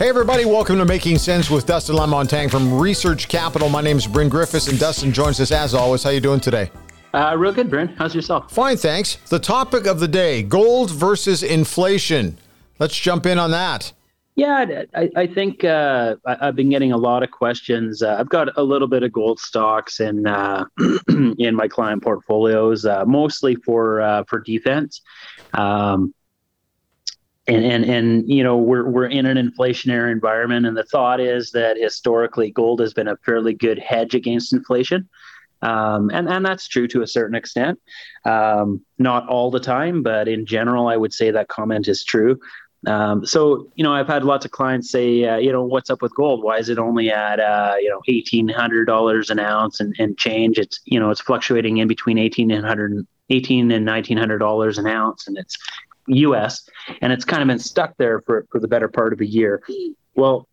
Hey, everybody, welcome to Making Sense with Dustin Lamontagne from Research Capital. My name is Bryn Griffiths, and Dustin joins us as always. How you doing today? Uh, real good, Bryn. How's yourself? Fine, thanks. The topic of the day gold versus inflation. Let's jump in on that. Yeah, I, I think uh, I, have been getting a lot of questions. Uh, I've got a little bit of gold stocks in uh, in my client portfolios, uh, mostly for uh, for defense. Um, and and and you know we're we're in an inflationary environment, and the thought is that historically gold has been a fairly good hedge against inflation, um, and and that's true to a certain extent. Um, not all the time, but in general, I would say that comment is true. Um, so you know, I've had lots of clients say, uh, you know, what's up with gold? Why is it only at uh, you know eighteen hundred dollars an ounce and, and change? It's you know it's fluctuating in between eighteen and hundred, eighteen and nineteen hundred dollars an ounce, and it's U.S. and it's kind of been stuck there for for the better part of a year. Well,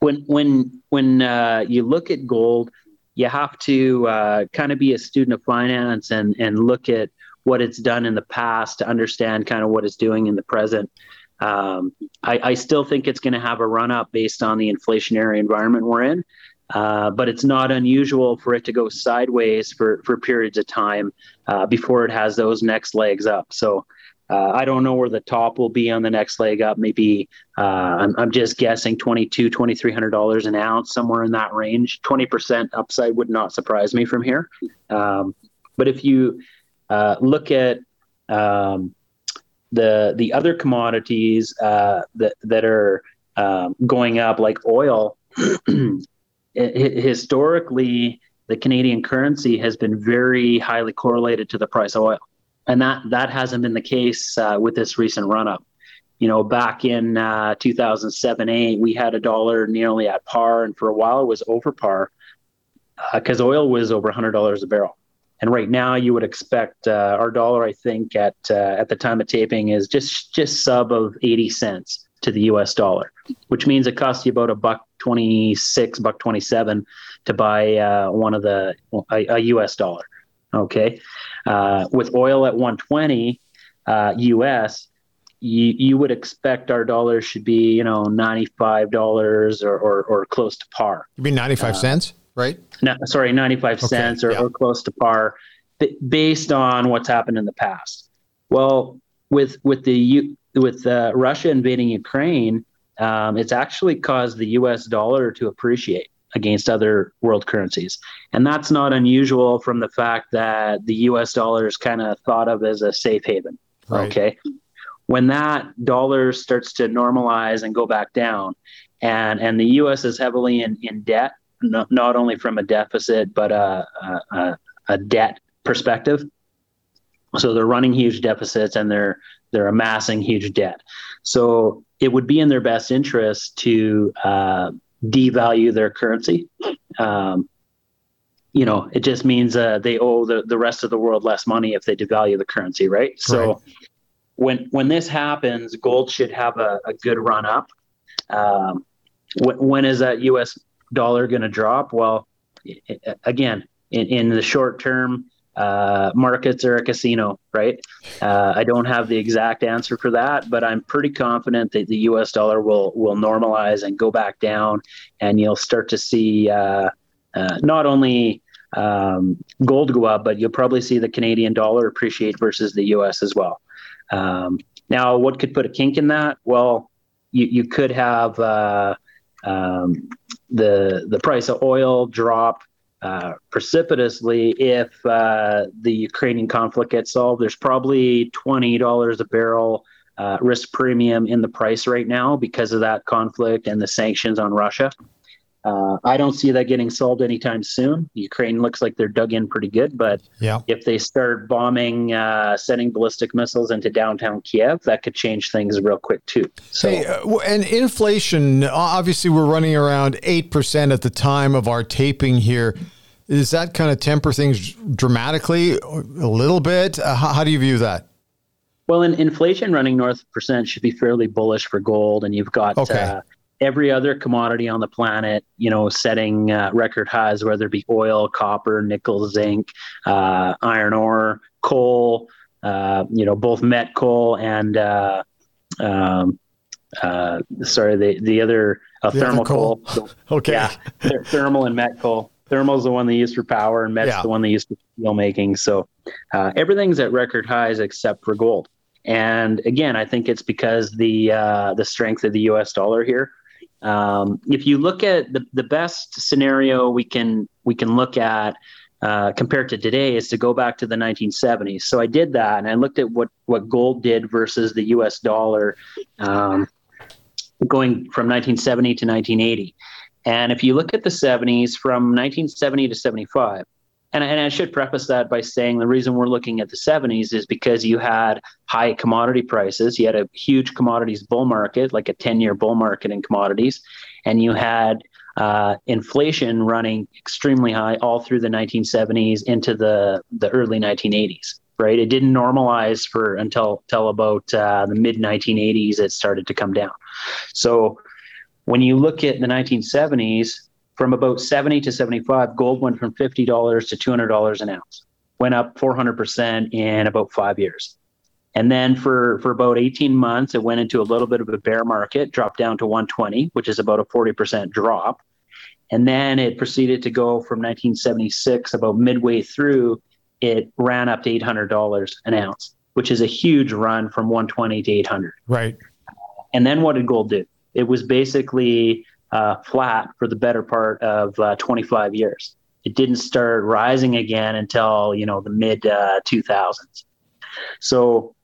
when when when uh, you look at gold, you have to uh, kind of be a student of finance and and look at what it's done in the past to understand kind of what it's doing in the present. Um, I, I, still think it's going to have a run up based on the inflationary environment we're in. Uh, but it's not unusual for it to go sideways for, for periods of time uh, before it has those next legs up. So uh, I don't know where the top will be on the next leg up. Maybe uh, I'm, I'm, just guessing 22, 2300 dollars an ounce, somewhere in that range. 20% upside would not surprise me from here. Um, but if you uh, look at um, the the other commodities uh, that that are um, going up, like oil. historically, the Canadian currency has been very highly correlated to the price of oil and that that hasn't been the case uh, with this recent run up. You know, back in uh, 2007, eight, we had a dollar nearly at par, and for a while it was over par because uh, oil was over $100 a barrel. And right now, you would expect uh, our dollar, I think, at uh, at the time of taping, is just just sub of 80 cents to the U.S. dollar, which means it costs you about a buck 26, buck 27 to buy uh, one of the a, a U.S. dollar. Okay, uh, with oil at 120 uh, US, you, you would expect our dollars should be you know $95 or, or, or close to par. You mean 95 uh, cents, right? No, sorry, 95 okay, cents or, yeah. or close to par, based on what's happened in the past. Well, with with the U, with uh, Russia invading Ukraine, um, it's actually caused the U.S. dollar to appreciate against other world currencies. And that's not unusual from the fact that the US dollar is kind of thought of as a safe haven. Right. Okay. When that dollar starts to normalize and go back down, and, and the US is heavily in, in debt, not, not only from a deficit, but a, a, a debt perspective. So they're running huge deficits and they're they're amassing huge debt. So it would be in their best interest to uh, devalue their currency. Um, you know, it just means uh, they owe the, the rest of the world less money if they devalue the currency, right? So right. when when this happens, gold should have a, a good run up. Um, wh- when is that U.S. dollar going to drop? Well, it, again, in, in the short term, uh, markets are a casino, right? Uh, I don't have the exact answer for that, but I'm pretty confident that the U.S. dollar will will normalize and go back down, and you'll start to see uh, uh not only um, gold go up, but you'll probably see the Canadian dollar appreciate versus the U.S. as well. Um, now, what could put a kink in that? Well, you, you could have uh, um, the the price of oil drop uh, precipitously if uh, the Ukrainian conflict gets solved. There's probably $20 a barrel uh, risk premium in the price right now because of that conflict and the sanctions on Russia. Uh, I don't see that getting solved anytime soon. Ukraine looks like they're dug in pretty good, but yeah. if they start bombing, uh, sending ballistic missiles into downtown Kiev, that could change things real quick too. So, hey, uh, and inflation, obviously, we're running around eight percent at the time of our taping here. Is that kind of temper things dramatically, a little bit? Uh, how, how do you view that? Well, in inflation running north percent should be fairly bullish for gold, and you've got okay. uh, every other commodity on the planet, you know, setting uh, record highs, whether it be oil, copper, nickel, zinc, uh, iron ore, coal, uh, you know, both met coal and uh, um, uh, sorry, the the other uh, the thermal other coal. coal. okay. Yeah, thermal and met coal. Thermal is the one they use for power, and met's yeah. the one they use for steel making. So uh, everything's at record highs except for gold. And again, I think it's because the uh, the strength of the U.S. dollar here. Um, if you look at the, the best scenario we can we can look at uh, compared to today is to go back to the 1970s. So I did that and I looked at what what gold did versus the U.S. dollar, um, going from 1970 to 1980. And if you look at the 70s from 1970 to 75, and, and I should preface that by saying the reason we're looking at the 70s is because you had high commodity prices. You had a huge commodities bull market, like a 10 year bull market in commodities, and you had uh, inflation running extremely high all through the 1970s into the, the early 1980s. Right, it didn't normalize for until until about uh, the mid 1980s. It started to come down. So when you look at the 1970s, from about 70 to 75, gold went from $50 to $200 an ounce, went up 400% in about five years. And then for, for about 18 months, it went into a little bit of a bear market, dropped down to 120, which is about a 40% drop. And then it proceeded to go from 1976, about midway through, it ran up to $800 an ounce, which is a huge run from 120 to 800. Right. And then what did gold do? It was basically uh, flat for the better part of uh, 25 years. It didn't start rising again until you know the mid uh, 2000s. So,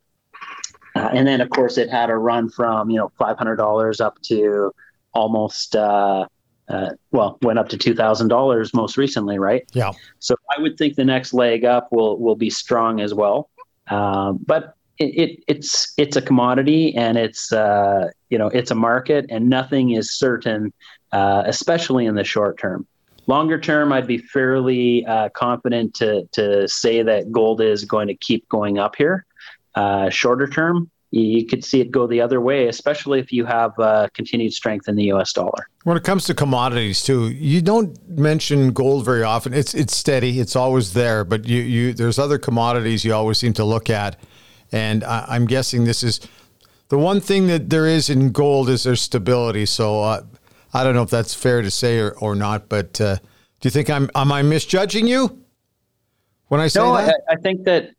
uh, and then of course it had a run from you know $500 up to almost uh, uh, well went up to $2,000 most recently, right? Yeah. So I would think the next leg up will will be strong as well. Um, but it, it, it's it's a commodity and it's uh, you know it's a market and nothing is certain, uh, especially in the short term. Longer term, I'd be fairly uh, confident to to say that gold is going to keep going up here. Uh, shorter term, you could see it go the other way, especially if you have uh, continued strength in the U.S. dollar. When it comes to commodities, too, you don't mention gold very often. It's it's steady, it's always there, but you you there's other commodities you always seem to look at and I, am guessing this is the one thing that there is in gold is there's stability. So uh, I don't know if that's fair to say or, or not, but uh, do you think I'm am I misjudging you when I say no, that? I, I think that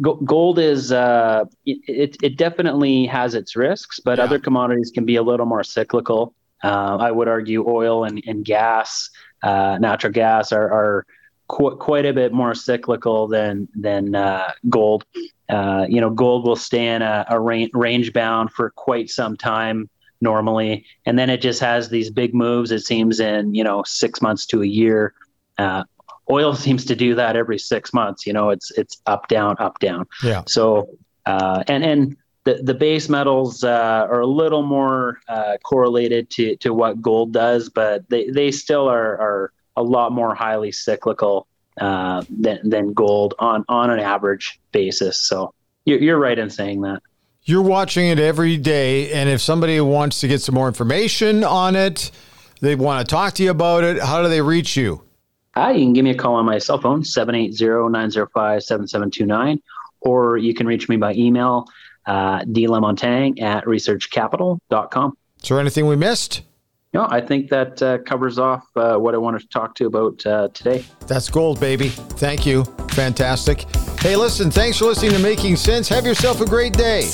gold is uh, it, it definitely has its risks, but yeah. other commodities can be a little more cyclical. Uh, I would argue oil and, and gas, uh, natural gas are, are qu- quite a bit more cyclical than than uh, gold. Uh, you know, gold will stay in a, a range bound for quite some time normally, and then it just has these big moves. It seems in you know six months to a year. Uh, oil seems to do that every six months. You know, it's it's up down up down. Yeah. So uh, and and the the base metals uh, are a little more uh, correlated to to what gold does, but they they still are are a lot more highly cyclical uh, than than gold on on an average basis. So you're, you're right in saying that. You're watching it every day, and if somebody wants to get some more information on it, they want to talk to you about it. How do they reach you? Hi, you can give me a call on my cell phone, 780-905-7729, or you can reach me by email, uh, dlamontagne at researchcapital.com. Is there anything we missed? No, I think that uh, covers off uh, what I wanted to talk to you about uh, today. That's gold, baby. Thank you. Fantastic. Hey, listen, thanks for listening to Making Sense. Have yourself a great day.